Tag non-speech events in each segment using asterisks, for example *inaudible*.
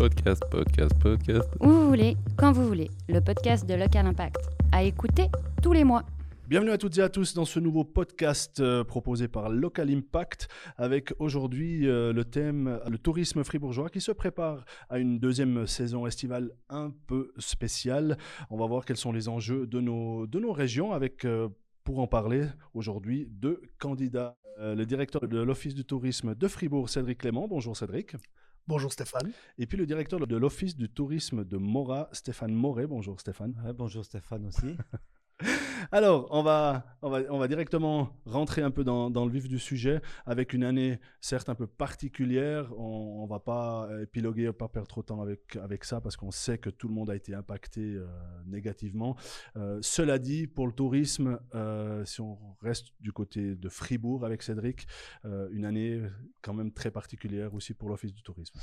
Podcast, podcast, podcast. Où vous voulez, quand vous voulez. Le podcast de Local Impact. À écouter tous les mois. Bienvenue à toutes et à tous dans ce nouveau podcast euh, proposé par Local Impact avec aujourd'hui euh, le thème le tourisme fribourgeois qui se prépare à une deuxième saison estivale un peu spéciale. On va voir quels sont les enjeux de nos, de nos régions avec euh, pour en parler aujourd'hui deux candidats. le directeur de l'Office du tourisme de Fribourg, Cédric Clément. Bonjour Cédric. Bonjour Stéphane. Et puis le directeur de l'Office du tourisme de Mora, Stéphane Moret. Bonjour Stéphane. bonjour Stéphane aussi. *laughs* *laughs* Alors, on va, on, va, directement rentrer un peu dans, le vif du sujet avec une année certes un peu particulière. On ne va pas épiloguer, pas perdre trop de temps avec, ça parce qu'on sait que tout le monde a été impacté euh, négativement. Euh, cela dit, pour le tourisme, euh, si on reste du côté de Fribourg avec Cédric, une année quand même très particulière aussi pour l'Office du tourisme.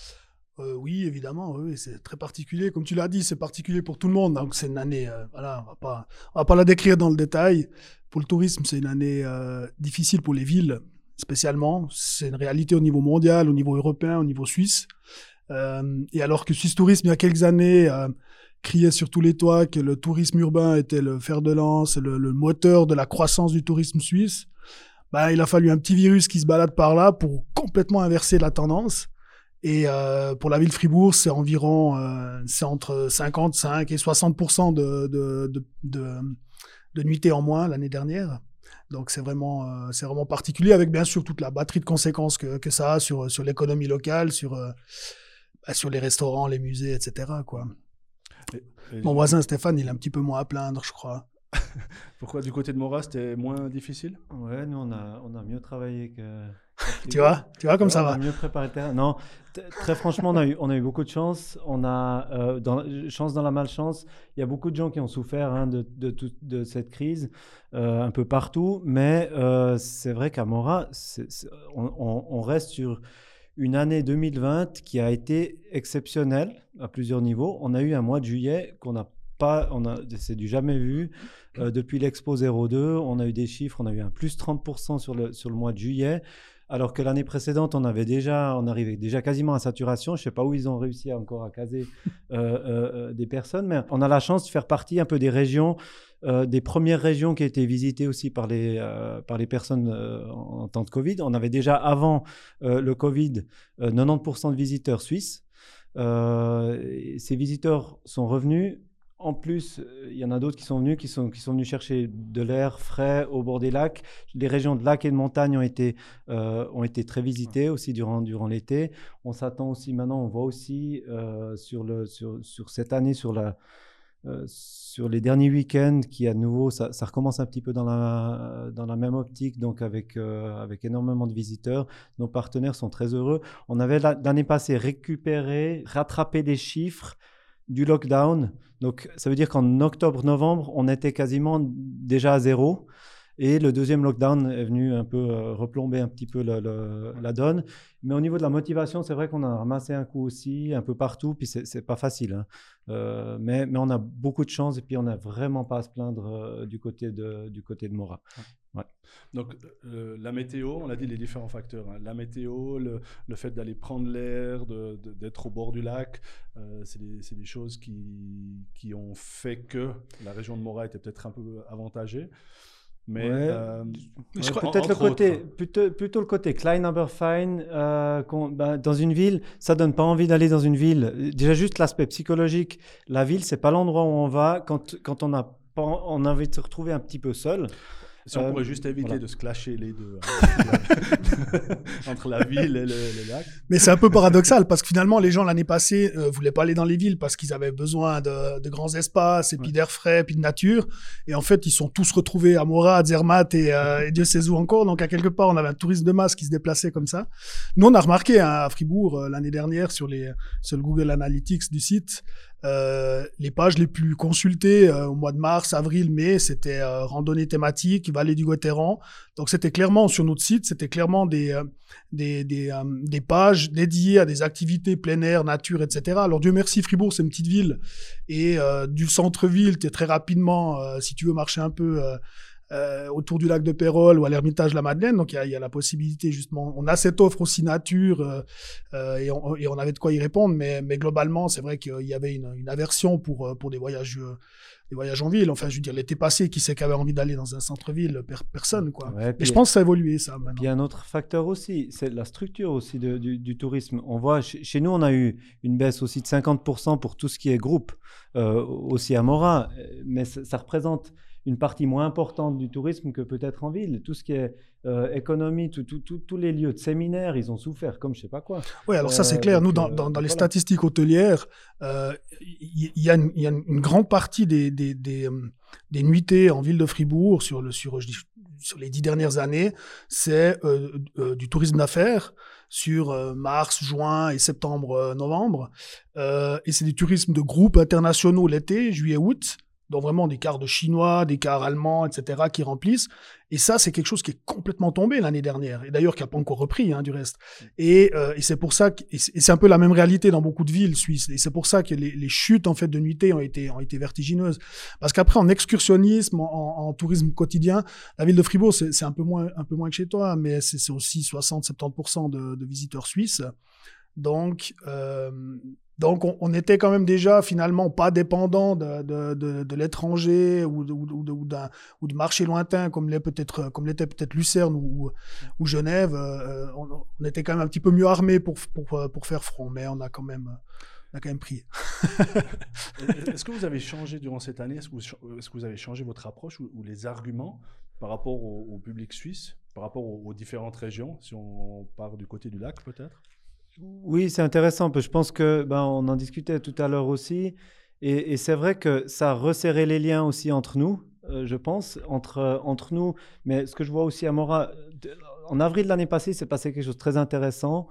Euh, oui, évidemment, oui, c'est très particulier. Comme tu l'as dit, c'est particulier pour tout le monde. Donc c'est une année, euh, voilà, on va pas, on va pas la décrire dans le détail. Pour le tourisme, c'est une année euh, difficile pour les villes, spécialement. C'est une réalité au niveau mondial, au niveau européen, au niveau suisse. et alors que Suisse Tourisme, il y a quelques années, criait sur tous les toits que le tourisme urbain était le fer de lance, le, le moteur de la croissance du tourisme suisse, bah, il a fallu un petit virus qui se balade par là pour complètement inverser la tendance. Et euh, pour la ville de Fribourg, c'est environ euh, c'est entre 55 et 60 de, de, de, de, de nuitées en moins l'année dernière. Donc c'est vraiment, euh, c'est vraiment particulier avec bien sûr toute la batterie de conséquences que, que ça a sur, sur l'économie locale, sur, bah, sur les restaurants, les musées, etc. Quoi. Mon voisin Stéphane, il a un petit peu moins à plaindre, je crois. *laughs* Pourquoi du côté de Mora, c'était moins difficile? Ouais, nous, on a, on a mieux travaillé que. *laughs* tu vois, tu vois comme ça on va? A mieux préparé le terrain. Non, très franchement, on a, eu, on a eu beaucoup de chance. On a euh, dans, chance dans la malchance. Il y a beaucoup de gens qui ont souffert hein, de, de, de, cette crise euh, un peu partout. Mais euh, c'est vrai qu'à Mora, on, on, reste sur une année 2020 qui a été exceptionnelle à plusieurs niveaux. On a eu un mois de juillet qu'on n'a pas, on a, c'est du jamais vu. Euh, depuis l'Expo 02, on a eu des chiffres, on a eu un plus 30% sur le, sur le mois de juillet. Alors que l'année précédente, on avait déjà, on arrivait déjà quasiment à saturation. Je ne sais pas où ils ont réussi encore à caser *laughs* euh, euh, des personnes, mais on a la chance de faire partie un peu des régions, des premières régions qui étaient visitées aussi par les, par les personnes en temps de Covid. On avait déjà avant le Covid 90% de visiteurs suisses. ces visiteurs sont revenus en plus, euh, il y en a d'autres qui sont venus, qui sont, qui sont venus chercher de l'air frais au bord des lacs. Les régions de lacs et de montagne ont été, euh, ont été très visitées aussi durant, durant l'été. On s'attend aussi maintenant, on voit aussi euh, sur, le, sur, sur, cette année, sur, la, sur les derniers week-ends, qui à nouveau, ça, ça, recommence un petit peu dans la, dans la même optique, donc avec, avec énormément de visiteurs. Nos partenaires sont très heureux. On avait l'année passée récupéré, rattrapé des chiffres du lockdown. Donc, ça veut dire qu'en octobre-novembre, on était quasiment déjà à zéro. Et le deuxième lockdown est venu un peu euh, replomber un petit peu la donne. Mais au niveau de la motivation, c'est vrai qu'on a ramassé un coup aussi, un peu partout, puis c'est pas facile. Hein. Euh, mais, mais, on a beaucoup de chance et puis on n'a vraiment pas à se plaindre euh, du, côté de, du côté de Mora. Ouais. Donc la météo, on a dit les différents facteurs. Hein. La météo, le, le fait d'aller prendre l'air, d'être au bord du lac, c'est des, des, choses qui, qui ont fait que la région de Mora était peut-être un peu avantagée. Mais euh, peut-être le côté, plutôt, plutôt, le côté Klein aber fein. Euh, bah, dans une ville, ça donne pas envie d'aller dans une ville. Déjà juste l'aspect psychologique. La ville, c'est pas l'endroit où on va quand, quand on a pas, on a envie de se retrouver un petit peu seul. Si on euh, pourrait juste éviter de se clasher les deux hein, entre la *laughs* ville et le, lac. Mais c'est un peu paradoxal parce que finalement, les gens l'année passée ne euh, voulaient pas aller dans les villes parce qu'ils avaient besoin de, de, grands espaces et puis d'air frais et puis de nature. Et en fait, ils sont tous retrouvés à Mora, à Zermatt et, euh, et, Dieu sait où encore. Donc, à quelque part, on avait un tourisme de masse qui se déplaçait comme ça. Nous, on a remarqué hein, à Fribourg l'année dernière sur, les, sur le Google Analytics du site, euh, les pages les plus consultées euh, au mois de mars, avril, mai, c'était euh, randonnée thématique, vallée du Gotteran. Donc c'était clairement sur notre site, c'était clairement des des, des, des, pages dédiées à des activités plein air, nature, etc. Alors Dieu merci, Fribourg c'est une petite ville et du centre-ville, tu es très rapidement, si tu veux marcher un peu euh, autour du lac de Pérol ou à l'Ermitage de la Madeleine. Donc, il y a, il y a la possibilité, justement. On a cette offre aussi nature euh, euh, et, on, et on avait de quoi y répondre. Mais, mais globalement, c'est vrai qu'il y avait une, une aversion pour, pour des voyages. des voyages en ville. Enfin, je veux dire, l'été passé, qui c'est qui avait envie d'aller dans un centre-ville Per- Personne, quoi. Ouais, puis- je pense que ça a évolué, ça, Puis il maintenant. y a un autre facteur aussi, c'est la structure aussi de- du, du tourisme. On voit, chez, nous, on a eu une baisse aussi de 50% pour tout ce qui est groupe, euh, aussi à Mora, euh, mais ça représente une partie moins importante du tourisme que peut-être en ville. Tout ce qui est euh, économie, tous les lieux de séminaires, ils ont souffert comme je sais pas quoi. Oui, alors ça, c'est Euh, clair. Nous, dans, euh, dans, dans les voilà. statistiques hôtelières, euh, il y, y a une, il y a une- une grande partie des, des, des, euh, des nuitées en ville de Fribourg sur, le, sur, je dis- sur les dix dernières années, c'est euh, euh, du tourisme d'affaires sur euh, mars, juin et septembre, euh, novembre. Euh, et c'est des tourismes de groupes internationaux l'été, juillet, août. Donc vraiment des cars de chinois, des cars allemands, etc., qui remplissent. Et ça, c'est quelque chose qui est complètement tombé l'année dernière. Et d'ailleurs, qui n'a pas encore repris, hein, du reste. Et, euh, et c'est pour ça que c'est un peu la même réalité dans beaucoup de villes suisses. Et c'est pour ça que les, chutes en fait de nuitées ont été ont été vertigineuses. Parce qu'après en excursionnisme, en, tourisme quotidien, la ville de Fribourg c'est un peu moins un peu moins que chez toi, mais c'est c'est aussi 60-70% de, de visiteurs suisses. Donc euh, donc on, on était quand même déjà finalement pas dépendant de, de, de, l'étranger ou de, ou ou de marché lointain comme l'était peut-être Lucerne ou, ou Genève, euh, on, était quand même un petit peu mieux armé pour, pour, pour faire front, mais on a quand même, on a quand même pris. *laughs* Est-ce que vous avez changé durant cette année? Est-ce que, vous- est-ce que vous avez changé votre approche ou, les arguments par rapport au, au public suisse, par rapport aux, aux différentes régions, si on part du côté du lac peut-être? Oui, c'est intéressant. Je pense que ben, on en discutait tout à l'heure aussi, et, c'est vrai que ça a resserré les liens aussi entre nous, euh, je pense, entre, entre nous. Mais ce que je vois aussi à Mora, en avril de l'année passée, c'est passé quelque chose de très intéressant.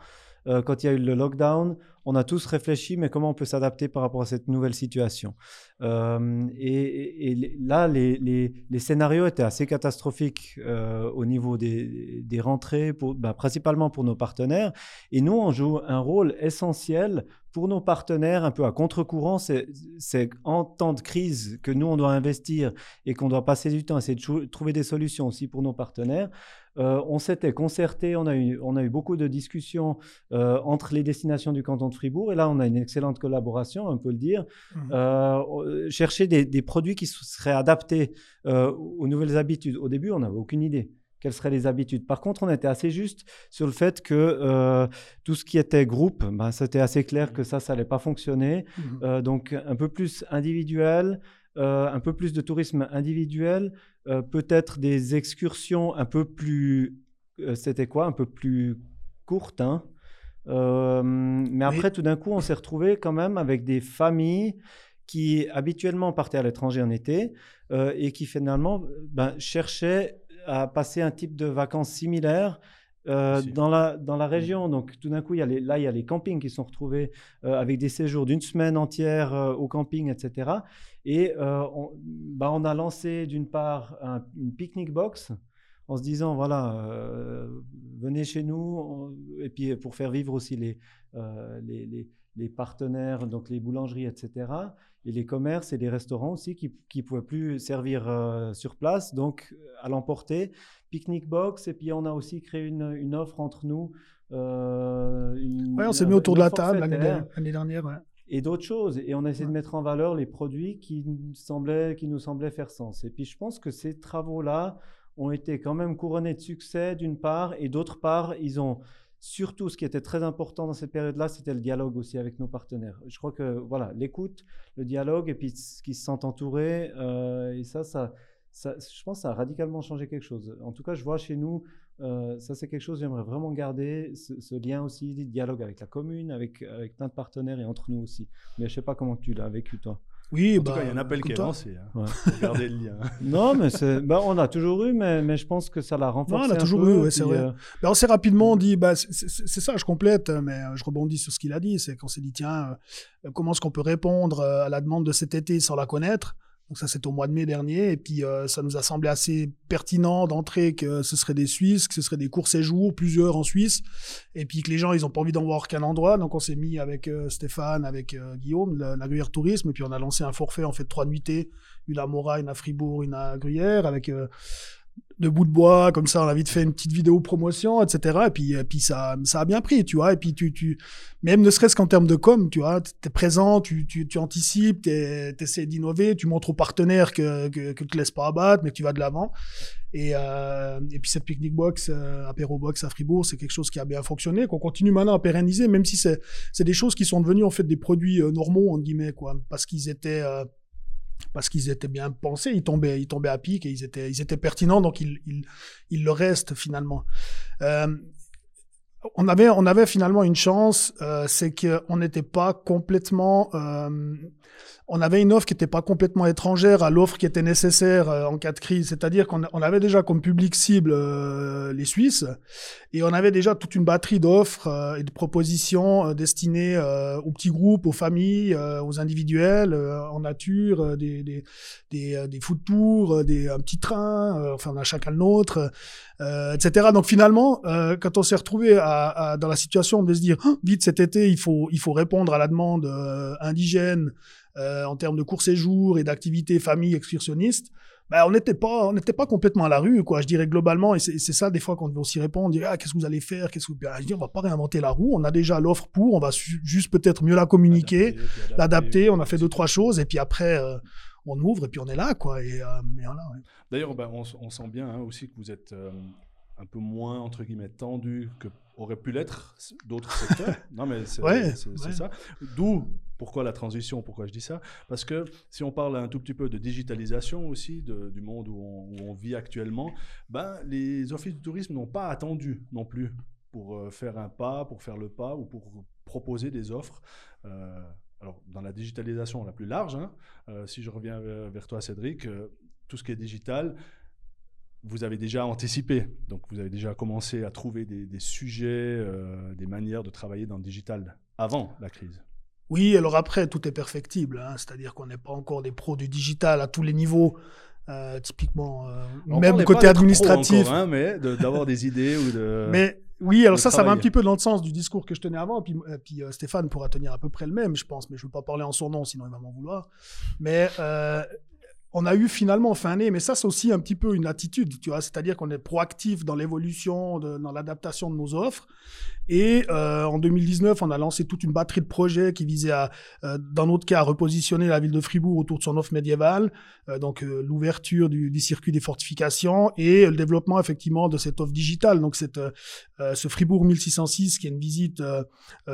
Euh, quand il y a eu le lockdown, on a tous réfléchi, mais comment on peut s'adapter par rapport à cette nouvelle situation? Euh, et, là, les, scénarios étaient assez catastrophiques euh, au niveau des, rentrées, ben, principalement pour nos partenaires. Et nous, on joue un rôle essentiel pour nos partenaires, un peu à contre-courant. C'est en temps de crise que nous, on doit investir et qu'on doit passer du temps à essayer de trouver des solutions aussi pour nos partenaires. Euh, on s'était concerté, on a, eu, beaucoup de discussions entre les destinations du canton de Fribourg. Et là, on a une excellente collaboration, on peut le dire. Mhm. Euh, chercher des, des produits qui seraient adaptés euh, aux nouvelles habitudes. Au début, on n'avait aucune idée quelles seraient les habitudes. Par contre, on était assez juste sur le fait que euh, tout ce qui était groupe, ben, c'était assez clair que ça, ça n'allait pas fonctionner. Euh, donc, un peu plus individuel, euh, un peu plus de tourisme individuel, euh, peut-être des excursions un peu plus. euh, c'était quoi? Un peu plus courtes. hein. Euh, mais après, tout d'un coup, on s'est retrouvé quand même avec des familles qui habituellement partaient à l'étranger en été euh, et qui finalement ben, cherchaient à passer un type de vacances similaires euh, dans, la, dans la région. Donc tout d'un coup, il y a les, là, il y a les campings qui sont retrouvés euh, avec des séjours d'une semaine entière euh, au camping, etc. Et on, bah, on a lancé d'une part un- une picnic box en se disant, voilà, euh, venez chez nous, et puis pour faire vivre aussi les, euh, les, les- les partenaires, donc les boulangeries, etc. Et les commerces et les restaurants aussi qui ne pouvaient plus servir euh, sur place, donc à l'emporter. Picnic box, et puis on a aussi créé une, une offre entre nous. une- Ouais, on s'est mis autour de la table l'année dernière. ouais. et d'autres choses. Et on a essayé de mettre en valeur les produits qui semblaient, qui nous semblaient faire sens. Et puis je pense que ces travaux-là ont été quand même couronnés de succès d'une part, et d'autre part, ils ont surtout ce qui était très important dans cette période-là, c'était le dialogue aussi avec nos partenaires. Je crois que voilà, l'écoute, le dialogue, et puis qu'ils se sentent entourés, euh, et ça, ça, je pense ça a radicalement changé quelque chose. En tout cas, je vois chez nous, euh, ça c'est quelque chose j'aimerais vraiment garder, ce, lien aussi, dialogue avec la commune, avec, avec plein de partenaires et entre nous aussi. Mais je sais pas comment tu l'as vécu toi. Oui, En bah, tout cas, il y a un appel qui est lancé. Hein. Ouais. Faut garder le lien. *laughs* Non, mais c'est, ben, on a toujours eu, mais, mais je pense que ça l'a renforcé. on a toujours peu, eu, ouais, c'est vrai. euh, Ben, on s'est rapidement dit, bah, c'est- ça, je complète, mais euh, je rebondis sur ce qu'il a dit, c'est qu'on s'est dit, tiens, euh, comment est-ce qu'on peut répondre à la demande de cet été sans la connaître? Donc ça, c'était au mois de mai dernier. Et puis, euh, ça nous a semblé assez pertinent d'entrer que ce serait des Suisses, que ce serait des courts séjours, plusieurs en Suisse. Et puis que les gens, ils ont pas envie d'en voir qu'un endroit. Donc on s'est mis avec euh, Stéphane, avec euh, Guillaume, la, Gruyère Tourisme. Et puis on a lancé un forfait, en fait, trois nuitées. Une à Mora, une à Fribourg, une à Gruyère, avec de bouts de bois, comme ça, on a vite fait une petite vidéo promotion, etc. Et puis, et puis ça, ça a bien pris, tu vois. Et puis, tu, tu, même ne serait-ce qu'en termes de com, tu vois, t'es présent, tu, tu, tu anticipes, t'es- t'essaies d'innover, tu montres aux partenaires que, que, tu te laisses pas abattre, mais que tu vas de l'avant. Et, euh, et puis, cette picnic box, euh, apéro box à Fribourg, c'est quelque chose qui a bien fonctionné, qu'on continue maintenant à pérenniser, même si c'est, c'est des choses qui sont devenues, en fait, des produits euh, normaux, entre guillemets, quoi. Parce qu'ils étaient, euh, parce qu'ils étaient bien pensés, ils tombaient, ils tombaient à pic et ils étaient, pertinents, donc ils, le restent finalement. Euh, on avait, on avait finalement une chance, euh, c'est qu'on n'était pas complètement, euh, on avait une offre qui n'était pas complètement étrangère à l'offre qui était nécessaire euh, en cas de crise. C'est-à-dire qu'on on avait déjà comme public cible euh, les Suisses et on avait déjà toute une batterie d'offres euh, et de propositions euh, destinées euh, aux petits groupes, aux familles, euh, aux individuels, en nature, des, des, food tours, des, un petit train, enfin on a chacun le nôtre, etc. Donc finalement, quand on s'est retrouvé à, à- dans la situation de se dire Ah, vite cet été, il faut, il faut répondre à la demande indigène euh, en termes de court séjour et d'activités famille excursionnistes, ben, on n'était pas, on n'était pas complètement à la rue, quoi. Je dirais globalement, et c'est c'est ça des fois qu'on devait aussi répondre, dire ah qu'est-ce que vous allez faire, qu'est-ce que vous... Ben, je dis on va pas réinventer la roue, on a déjà l'offre pour, on va juste peut-être mieux la communiquer, l'adapter, on a fait deux trois choses, et puis après euh, on ouvre et puis on est là, quoi. Et, euh, et voilà, ouais. D'ailleurs, ben, on, on sent bien hein, aussi que vous êtes euh, un peu moins, entre guillemets, tendu que aurait pu l'être d'autres secteurs. *laughs* non, mais c'est Ouais, ouais. ça. D'où pourquoi la transition, pourquoi je dis ça? Parce que si on parle un tout petit peu de digitalisation aussi, du monde où on, vit actuellement, ben, les offices du tourisme n'ont pas attendu non plus pour euh, faire un pas, pour faire le pas ou pour proposer des offres. Euh, alors, dans la digitalisation la plus large, hein, euh, si je reviens vers, toi, Cédric, tout ce qui est digital, vous avez déjà anticipé. Donc, vous avez déjà commencé à trouver des, sujets, des manières de travailler dans le digital avant la crise. Oui, alors après, tout est perfectible. hein. C'est-à-dire qu'on n'est pas encore des pros du digital à tous les niveaux. euh, typiquement, euh, même côté administratif. encore, hein, mais de- d'avoir des idées ou de. *laughs* Mais oui, alors ça, ça va un petit peu dans le sens du discours que je tenais avant. Puis, euh, puis euh, Stéphane pourra tenir à peu près le même, je pense. Mais je ne veux pas parler en son nom, sinon il va m'en vouloir. Mais on a eu finalement fin année, mais ça, c'est aussi un petit peu une attitude, tu vois. C'est-à-dire qu'on est proactif dans l'évolution, dans l'adaptation de nos offres. Et euh, en 2019, on a lancé toute une batterie de projets qui visaient à, euh, dans notre cas, à repositionner la ville de Fribourg autour de son offre médiévale, euh, donc l'ouverture du, circuit des fortifications et le développement effectivement de cette offre digitale. Donc cette, ce Fribourg 1606, qui est une visite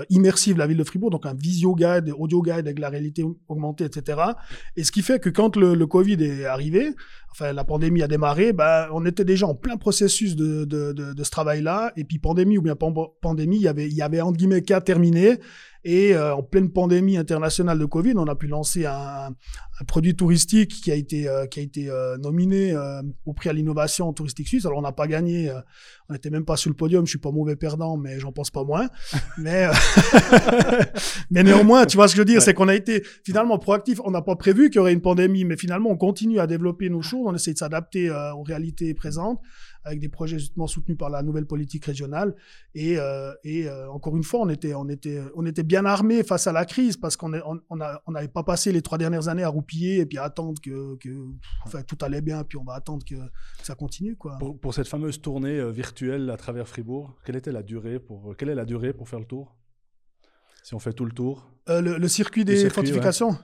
immersive de la ville de Fribourg, donc un visio guide, audio guide avec la réalité augmentée, etc. Et ce qui fait que quand le Covid est arrivé, enfin la pandémie a démarré, ben, on était déjà en plein processus de, de, de, ce travail-là. Et puis pandémie ou bien pan- pandémie, il y avait, il y avait entre guillemets qu'à terminer. Et euh, en pleine pandémie internationale de Covid, on a pu lancer un, produit touristique qui a été, euh, qui a été euh, nominé euh, au prix à l'innovation touristique suisse. Alors on n'a pas gagné, on n'était même pas sur le podium. Je suis pas mauvais perdant, mais j'en pense pas moins. mais, euh, *laughs* mais néanmoins, tu vois ce que je veux dire, Ouais. c'est qu'on a été finalement proactif. On n'a pas prévu qu'il y aurait une pandémie, mais finalement on continue à développer nos choses. On essaie de s'adapter euh, aux réalités présentes avec des projets justement soutenus par la nouvelle politique régionale. Et, euh, et euh, encore une fois, on était, on était, on était bien armés face à la crise parce qu'on est- on, on a- on n'avait pas passé les trois dernières années à roupiller et puis à attendre que, que enfin, tout allait bien, puis on va attendre que, que ça continue. Quoi. Pour, pour cette fameuse tournée euh, à travers Fribourg, quelle était la durée pour quelle est la durée pour faire le tour? Si on fait tout le tour, Euh, le, le circuit des circuit, fortifications?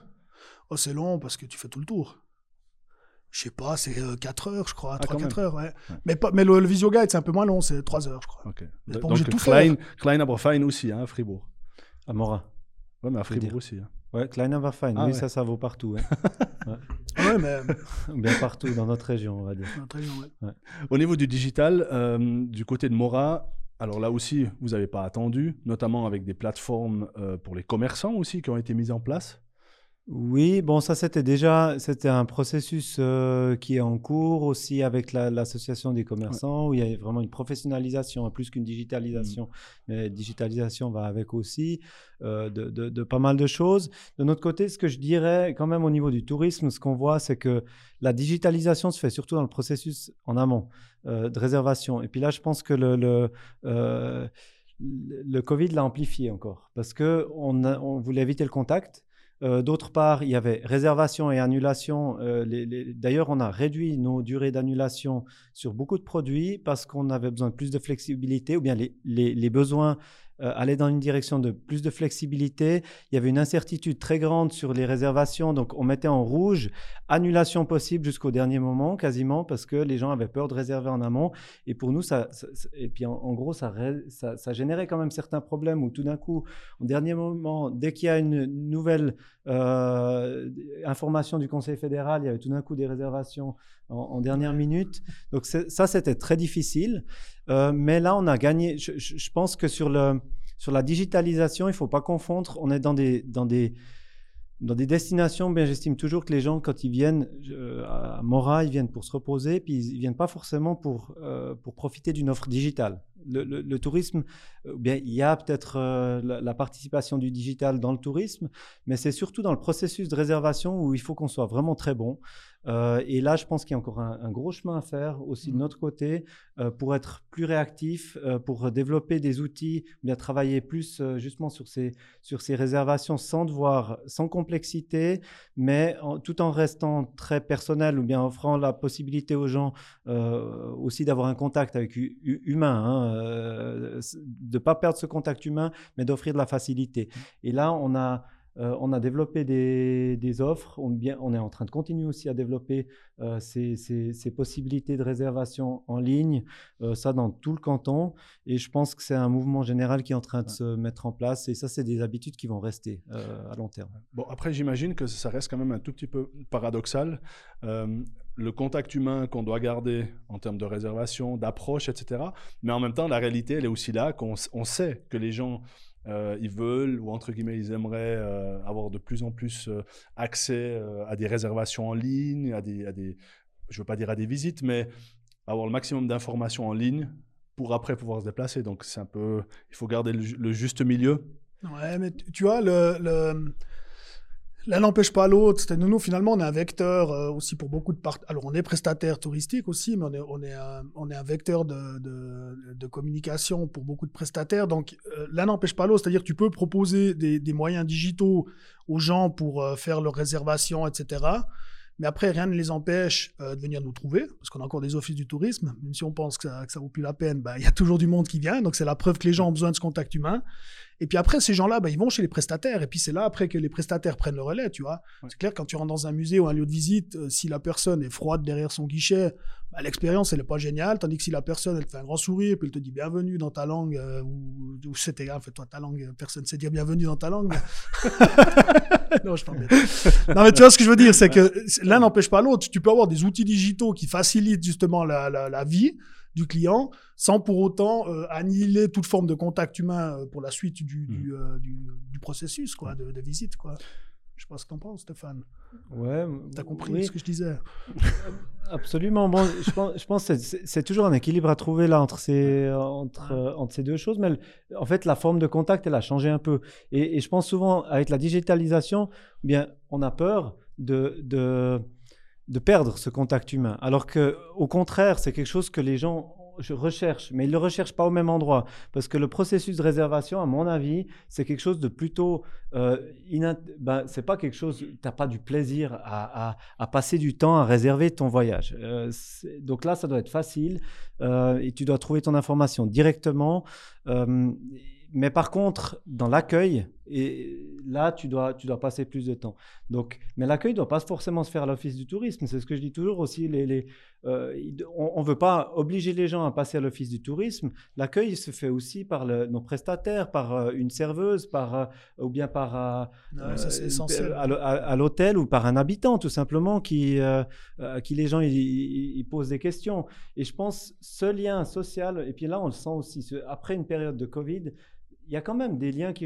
Oh, C'est long parce que tu fais tout le tour. Je sais pas, c'est 4 heures, je crois, Ah, quand 3-4 même. heures. Ouais. Ouais. Mais, pas, mais le, le visio guide, c'est un peu moins long, c'est 3 heures, je crois. ok. Mais pas Donc tout Klein, Klein fein aussi, hein, à Fribourg. À Mora. Ouais, mais à. Fribourg aussi. hein. Ouais, Klein Aberfein. Ah oui, ouais. ça, ça vaut partout. hein. *laughs* Ouais, mais *laughs* Bien partout dans notre région, on va dire. notre région, ouais. Au niveau du digital, euh, du côté de Mora, alors là aussi, vous n'avez pas attendu, notamment avec des plateformes euh, pour les commerçants aussi qui ont été mises en place. Oui, bon, ça c'était déjà c'était un processus euh, qui est en cours aussi avec la- l'association des commerçants où il y a vraiment une professionnalisation hein, plus qu'une digitalisation. Mais digitalisation va avec aussi euh, de, de- de pas mal de choses. De notre côté, ce que je dirais quand même au niveau du tourisme, ce qu'on voit, c'est que la digitalisation se fait surtout dans le processus en amont euh, de réservation. Et puis là, je pense que le, le, le le Covid l'a amplifié encore parce que on, a- on voulait éviter le contact. Euh, D'autre part, il y avait réservation et annulation. Euh, D'ailleurs, on a réduit nos durées d'annulation sur beaucoup de produits parce qu'on avait besoin de plus de flexibilité ou bien les besoins euh, allaient dans une direction de plus de flexibilité. Il y avait une incertitude très grande sur les réservations, donc on mettait en rouge annulation possible jusqu'au dernier moment quasiment parce que les gens avaient peur de réserver en amont. Et pour nous, ça, et puis en, gros, ça, ça, ça générait quand même certains problèmes où tout d'un coup, au dernier moment, dès qu'il y a une nouvelle euh, information du Conseil fédéral, il y avait tout d'un coup des réservations en, dernière minute. Donc ça, c'était très difficile. Euh, mais là, on a gagné. Je, pense que sur, le, sur la digitalisation, il ne faut pas confondre. On est dans des, dans des, dans des destinations, bien, j'estime toujours que les gens, quand ils viennent à Mora, ils viennent pour se reposer, puis ils ne viennent pas forcément pour, euh, pour profiter d'une offre digitale. Le, le- le tourisme, euh, bien, il y a peut-être euh, la, la participation du digital dans le tourisme, mais c'est surtout dans le processus de réservation où il faut qu'on soit vraiment très bon. Euh, et là, je pense qu'il y a encore un, un gros chemin à faire aussi de notre côté euh, pour être plus réactif, pour développer des outils, bien travailler plus justement sur ces, sur ces réservations sans devoir, sans complexité, mais en- tout en restant très personnel ou bien offrant la possibilité aux gens aussi d'avoir un contact avec hu- hu- humain, euh, de ne pas perdre ce contact humain, mais d'offrir de la facilité. Et là, on a, euh, on a développé des, des offres, on, bien, on est en train de continuer aussi à développer euh, ces, ces- ces possibilités de réservation en ligne, euh, ça dans tout le canton. Et je pense que c'est un mouvement général qui est en train de se mettre en place. Et ça, c'est des habitudes qui vont rester à long terme. Bon, après, j'imagine que ça reste quand même un tout petit peu paradoxal. Le contact humain qu'on doit garder en termes de réservation, d'approche, etc. Mais en même temps, la réalité, elle est aussi là, qu'on on sait que les gens, euh, ils veulent, ou entre guillemets, ils aimeraient euh, avoir de plus en plus euh, accès à des réservations en ligne, à des, à des, je ne veux pas dire à des visites, mais avoir le maximum d'informations en ligne pour après pouvoir se déplacer. Donc, c'est un peu, il faut garder le, ju- le juste milieu. Ouais, mais tu vois, le- l'un n'empêche pas l'autre. C'est- Nous, finalement, on est un vecteur euh, aussi pour beaucoup de part. Alors, on est prestataire touristique aussi, mais on est, on est, un, on est un vecteur de, de, de communication pour beaucoup de prestataires. Donc, euh, l'un n'empêche pas l'autre. C'est-à-dire tu peux proposer des, des moyens digitaux aux gens pour euh, faire leurs réservations, etc. Mais après, rien ne les empêche euh, de venir nous trouver, parce qu'on a encore des offices du tourisme. Même si on pense que ça, que ça vaut plus la peine, bah, il y a toujours du monde qui vient. Donc, c'est la preuve que les gens ont besoin de ce contact humain. Et puis après, ces gens-là, bah, ils vont chez les prestataires. Et puis c'est là après que les prestataires prennent le relais, tu vois. Ouais. C'est clair, quand tu rentres dans un musée ou un lieu de visite, euh, si la personne est froide derrière son guichet, bah, l'expérience, elle n'est pas géniale. Tandis que si la personne, elle te fait un grand sourire, puis elle te dit bienvenue dans ta langue, euh, ou, ou c'était grave, fais-toi ta langue, personne ne sait dire bienvenue dans ta langue. *laughs* *laughs* non, je t'embête. Non, mais tu vois ce que je veux dire, c'est que l'un n'empêche pas l'autre. Tu peux avoir des outils digitaux qui facilitent justement la, la, la vie du client sans pour autant euh, annihiler toute forme de contact humain euh, pour la suite du, du, euh, du, du processus quoi, de, de visite. Quoi. Je que t'en penses, Stéphane. Ouais, T'as compris oui. ce que je disais? Absolument. Bon, je pense, je pense que c'est- toujours un équilibre à trouver là entre ces, entre, entre ces deux choses. Mais en fait, la forme de contact, elle a changé un peu. Et, je pense souvent, avec la digitalisation, bien, on a peur de, de, de perdre ce contact humain. Alors que, au contraire, c'est quelque chose que les gens je recherchent, mais ils ne le recherchent pas au même endroit. Parce que le processus de réservation, à mon avis, c'est quelque chose de plutôt... Euh, ben, c'est pas quelque chose... Tu n'as pas du plaisir à, passer du temps à réserver ton voyage. Euh, donc là, ça doit être facile euh, et tu dois trouver ton information directement. Euh, mais par contre, dans l'accueil, et là, tu dois, tu dois passer plus de temps. Donc, mais l'accueil ne doit pas forcément se faire à l'office du tourisme. C'est ce que je dis toujours aussi. Les, les, euh, on ne veut pas obliger les gens à passer à l'office du tourisme. L'accueil se fait aussi par le- nos prestataires, par euh, une serveuse, par, euh, ou bien par euh, Ouais, ça, à, à- l'hôtel ou par un habitant tout simplement qui, à qui les gens ils, ils- ils posent des questions. Et je pense ce lien social, et puis là on le sent aussi, après une période de Covid, il y a quand même des liens qui...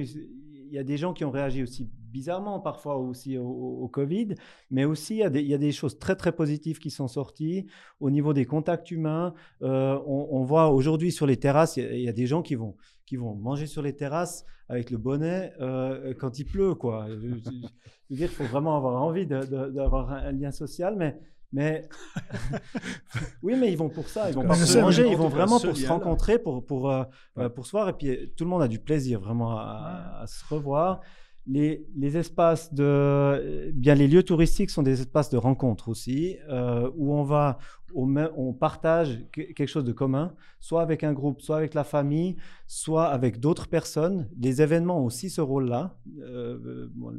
Il y a des gens qui ont réagi aussi bizarrement parfois aussi au, Covid, mais aussi il y, a des, choses très très positives qui sont sorties au niveau des contacts humains. Euh, on, voit aujourd'hui sur les terrasses, il y, a- des gens qui vont, qui vont manger sur les terrasses avec le bonnet euh, quand il pleut. Quoi. Je, veux dire, il faut vraiment avoir envie d'avoir un, un lien social, mais... Mais *laughs* oui, mais ils vont pour ça, ils vont pas pour manger, ils vont vraiment pour se rencontrer, pour, pour, euh, Ouais. euh, pour se voir. Et puis euh, tout le monde a du plaisir vraiment à, à se revoir. Les, les espaces de, bien les lieux touristiques sont des espaces de rencontre aussi, euh, où on va, on partage que- quelque chose de commun, soit avec un groupe, soit avec la famille, soit avec d'autres personnes. Les événements ont aussi ce rôle-là, euh, bon,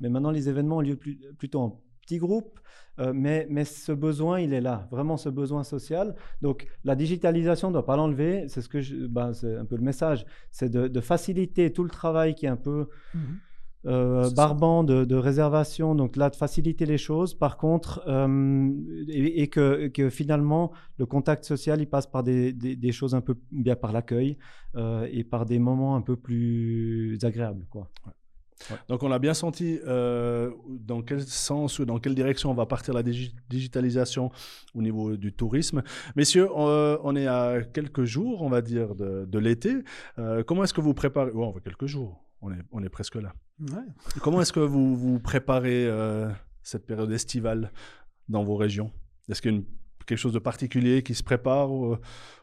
mais maintenant les événements ont lieu plus- plutôt en petits groupes. euh, mais, mais ce besoin, il est là, vraiment ce besoin social. Donc la digitalisation ne doit pas l'enlever. C'est ce que je, ben, c'est un peu le message, c'est de, de faciliter tout le travail qui est un peu Mhm. euh, barbant de, de réservation. Donc là, de faciliter les choses. Par contre, euh, et, et que, que finalement, le contact social, il passe par des, des- des choses un peu bien par l'accueil euh, et par des moments un peu plus agréables, quoi. Donc on a bien senti euh, dans quel sens ou dans quelle direction on va partir la digi- digitalisation au niveau du tourisme. Messieurs, euh, on est à quelques jours, on va dire, de, de l'été. Euh, comment est-ce que vous préparez Ouais, on va quelques jours. On est, on est presque là. Ouais. *laughs* Comment est-ce que vous, vous préparez euh, cette période estivale dans vos régions? Est-ce qu'il y a une- quelque chose de particulier qui se prépare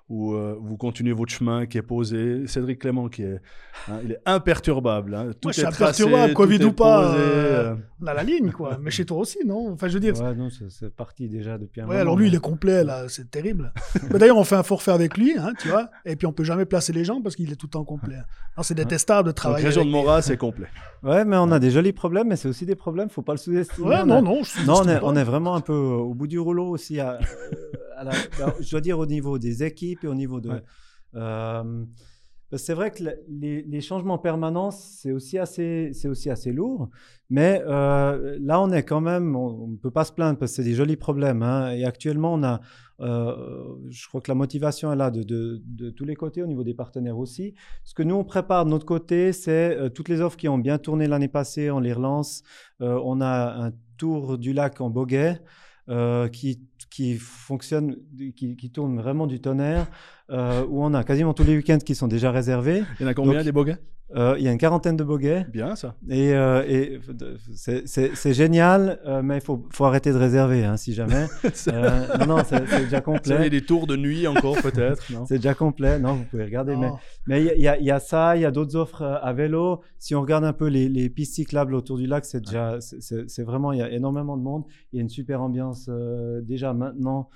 ou, ou, euh, vous continuez votre chemin qui est posé Cédric Clément, qui est, hein, il est imperturbable. hein. Tout Moi, je suis est tracé, imperturbable, tout Covid est ou pas, posé, euh, euh, On a la ligne, quoi. Mais chez toi aussi, non? Enfin, je veux dire, Ouais, non, c'est parti déjà depuis un Ouais, moment. alors lui, mais- il est complet, là, c'est terrible. *laughs* Mais D'ailleurs, on fait un forfait avec lui, hein, tu vois, et puis on peut jamais placer les gens parce qu'il est tout le temps complet. Non, c'est détestable de travailler. région de avec Mora, c'est complet. Ouais, mais on a des jolis problèmes, mais c'est aussi des problèmes, faut pas le sous-estimer. Ouais, On non, a- non, je Non, on est, on vraiment un peu au bout du rouleau aussi. À, *laughs* à la- ben, je dois dire au niveau des équipes et au niveau de. Ouais. euh, que c'est vrai que le- les, les changements permanents, c'est aussi assez, c'est aussi assez lourd. Mais euh, là, on est quand même, on ne peut pas se plaindre parce que c'est des jolis problèmes. hein. Et actuellement, on a, euh, je crois que la motivation est là de, de- de tous les côtés, au niveau des partenaires aussi. Ce que nous, on prépare de notre côté, c'est euh, toutes les offres qui ont bien tourné l'année passée, on les relance. On a un tour du lac en Boguet qui, qui fonctionne, qui, qui tourne vraiment du tonnerre, euh, où on a quasiment tous les week-ends qui sont déjà réservés. Il y en a combien Donc- des Euh, Il y a une quarantaine de Boguets. Bien, ça. Et, euh, et c'est- génial, euh, mais il faut, faut arrêter de réserver hein, si jamais. *laughs* Non, non, c'est déjà Vous avez complet. des tours de nuit encore, peut-être *laughs* C'est déjà complet. Non, vous pouvez regarder. Mais mais il y a- il y, a- il y a ça, il y a d'autres offres à vélo. Si on regarde un peu les, les pistes cyclables autour du lac, c'est déjà, c'est- vraiment, il y a énormément de monde. Il y a une super ambiance déjà maintenant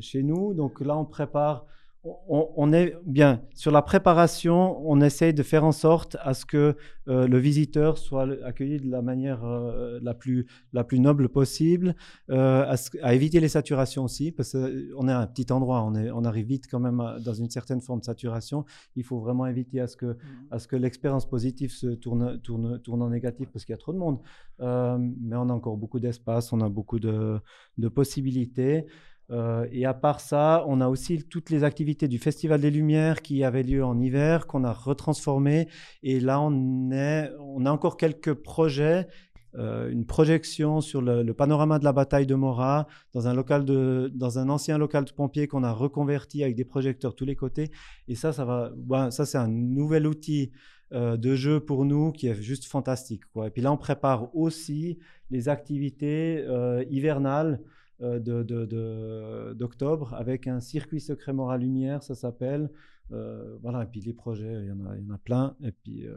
chez nous. Donc là, on prépare. On, on est bien sur la préparation. On essaye de faire en sorte à ce que euh, le visiteur soit accueilli de la manière euh, la plus la plus noble possible, euh, à, ce- à éviter les saturations aussi, parce qu'on est à un petit endroit, on, est, on arrive vite quand même à- dans une certaine forme de saturation. Il faut vraiment éviter à ce que, à ce que l'expérience positive se tourne, tourne, tourne en négatif, parce qu'il y a trop de monde. Mais on a encore beaucoup d'espace, on a beaucoup de, de possibilités. Euh, et à part ça, on a aussi toutes les activités du Festival des Lumières qui avaient lieu en hiver, qu'on a retransformées. Et là, on, est, on a encore quelques projets euh, une projection sur le, panorama de la bataille de Morat dans un, local de, dans un ancien local de pompiers qu'on a reconverti avec des projecteurs tous les côtés. Et ça, ça, va, ça c'est un nouvel outil euh, de jeu pour nous qui est juste fantastique. Et puis là, on prépare aussi les activités hivernales euh, de- de- d'octobre avec un circuit secret Morat Lumière, ça s'appelle. Euh, voilà, et puis les projets, il y en a, il y en a plein. Et puis, euh,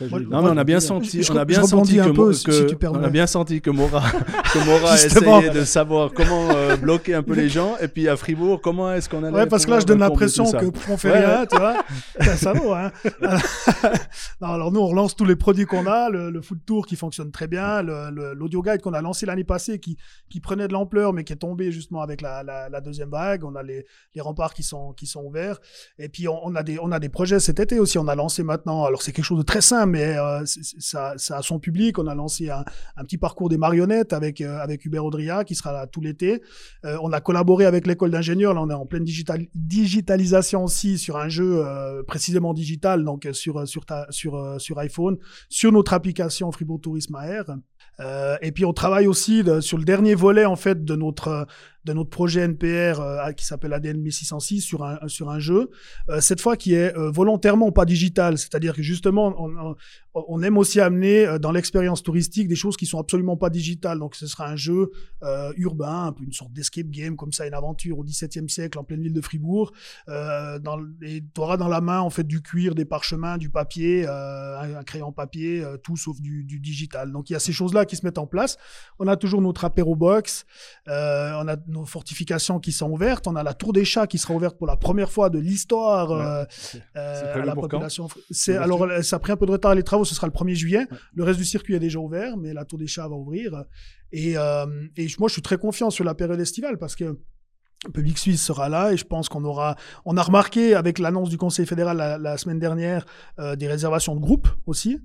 on réjouit. Non, mais on a bien senti, je- on a bien senti un que, peu, si- que- si tu on a bien senti que Mora, *laughs* que Mora essayait de savoir comment euh, bloquer un peu les gens, et puis à Fribourg, comment est-ce qu'on allait Ouais, parce que là, je donne l'impression ça. que on fait Ouais, rien, tu vois. C'est un salaud, hein. *laughs* non, alors nous, on relance tous les produits qu'on a, le, le food tour qui fonctionne très bien, l'audio guide qu'on a lancé l'année passée qui, qui prenait de l'ampleur, mais qui est tombé justement avec la, la, la deuxième vague. On a les, les remparts qui sont, qui sont ouverts. Et puis on, on a des on a des projets cet été aussi. On a lancé maintenant. Alors c'est quelque chose de très simple, mais euh, ça, a son public. On a lancé un, petit parcours des marionnettes avec euh, avec Hubert Audria qui sera là tout l'été. Euh, on a collaboré avec l'école d'ingénieurs. Là, on est en pleine digital- digitalisation aussi sur un jeu précisément digital, donc sur sur sur sur iPhone, sur notre application Fribourg Tourisme AR. Et puis on travaille aussi sur le dernier volet en fait de notre de notre projet NPR euh, qui s'appelle ADN 1606 sur un sur un jeu euh, cette fois qui est euh, volontairement pas digital, c'est-à-dire que justement on, on- on aime aussi amener euh, dans l'expérience touristique des choses qui sont absolument pas digitales. Donc ce sera un jeu euh, urbain, un peu une sorte d'escape game comme ça, une aventure au XVIIe siècle en pleine ville de Fribourg. Euh, dans, et tu auras dans la main en fait du cuir, des parchemins, du papier, euh, un, crayon papier, tout sauf du, du digital. Donc il y a ces choses-là qui se mettent en place. On a toujours notre apéro box, on a nos fortifications qui sont ouvertes, on a la tour des chats qui sera ouverte pour la première fois de l'histoire Ouais. à la population. C'est alors ça a pris un peu de retard les travaux, ce sera le 1er juillet. Le reste du circuit est déjà ouvert, mais la tour des chats va ouvrir. Et, euh, et moi je suis très confiant sur la période estivale parce que le public suisse sera là et je pense qu'on aura, on a remarqué avec l'annonce du Conseil fédéral la, la semaine dernière euh, des réservations de groupe aussi.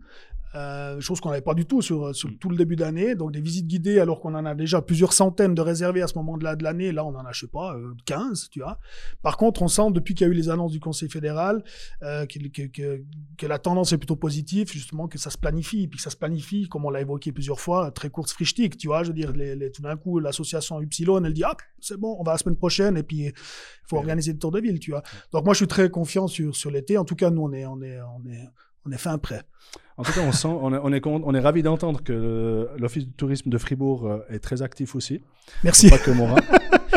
Euh, chose qu'on n'avait pas du tout sur, sur tout le début d'année. Donc des visites guidées, alors qu'on en a déjà plusieurs centaines de réservées à ce moment-là de l'année. Là, on en a, je sais pas, euh, 15, tu vois. Par contre, on sent depuis qu'il y a eu les annonces du Conseil fédéral euh, que, que, que, que la tendance est plutôt positive, justement, que ça se planifie. Puis que ça se planifie, comme on l'a évoqué plusieurs fois, très courte frichtique, tu vois. Je veux dire, les, les- tout d'un coup, l'association Upsilon, elle dit, ah, c'est bon, on va la semaine prochaine. Et puis, il faut organiser le tour de ville, tu vois. Donc moi, je suis très confiant sur, sur l'été. En tout cas, nous, on est, on est, on est, on est fin prêt. En tout cas, on, sent, on, est, on, est, on est ravis d'entendre que l'Office du tourisme de Fribourg euh, est très actif aussi. Merci. Pas que Mora. *laughs*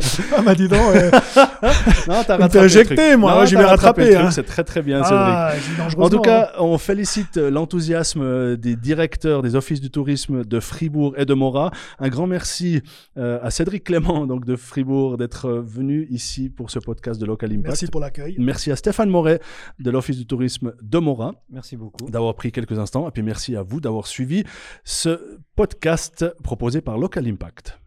*laughs* Ah, bah dis donc, euh, *laughs* non, t'as rattrapé truc. moi, Non, ouais, je t'as vais rattrapé hein. C'est très très bien, Cédric. ah, dangereusement, En tout hein. cas, on félicite euh, l'enthousiasme euh, des directeurs des offices du tourisme de Fribourg et de Mora. Un grand merci euh, à Cédric Clément donc de Fribourg d'être venu ici pour ce podcast de Local Impact. merci pour l'accueil. Merci à Stéphane Moret de l'Office du tourisme de Mora Merci beaucoup. d'avoir pris quelques instants. Et puis merci à vous d'avoir suivi ce podcast proposé par Local Impact.